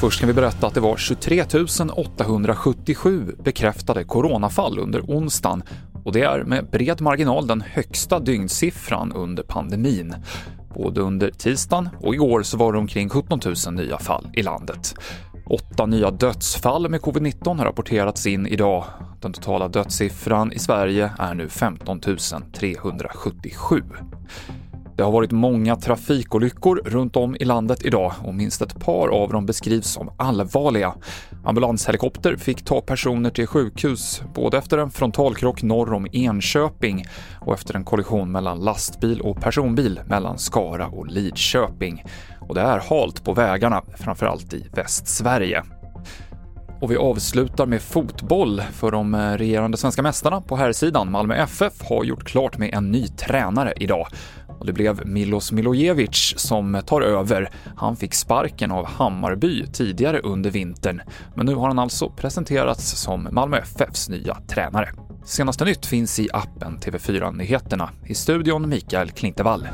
Först kan vi berätta att det var 23 877 bekräftade coronafall under onsdagen och det är med bred marginal den högsta dygnssiffran under pandemin. Både under tisdagen och igår så var det omkring 17 000 nya fall i landet. Åtta nya dödsfall med covid-19 har rapporterats in idag. Den totala dödssiffran i Sverige är nu 15 377. Det har varit många trafikolyckor runt om i landet idag och minst ett par av dem beskrivs som allvarliga. Ambulanshelikopter fick ta personer till sjukhus både efter en frontalkrock norr om Enköping och efter en kollision mellan lastbil och personbil mellan Skara och Lidköping. Och det är halt på vägarna, framförallt i Västsverige. Och vi avslutar med fotboll, för de eh, regerande svenska mästarna på herrsidan, Malmö FF, har gjort klart med en ny tränare idag. Och det blev Milos Milojevic som tar över. Han fick sparken av Hammarby tidigare under vintern, men nu har han alltså presenterats som Malmö FFs nya tränare. Senaste nytt finns i appen TV4 Nyheterna. I studion Mikael Klintevall.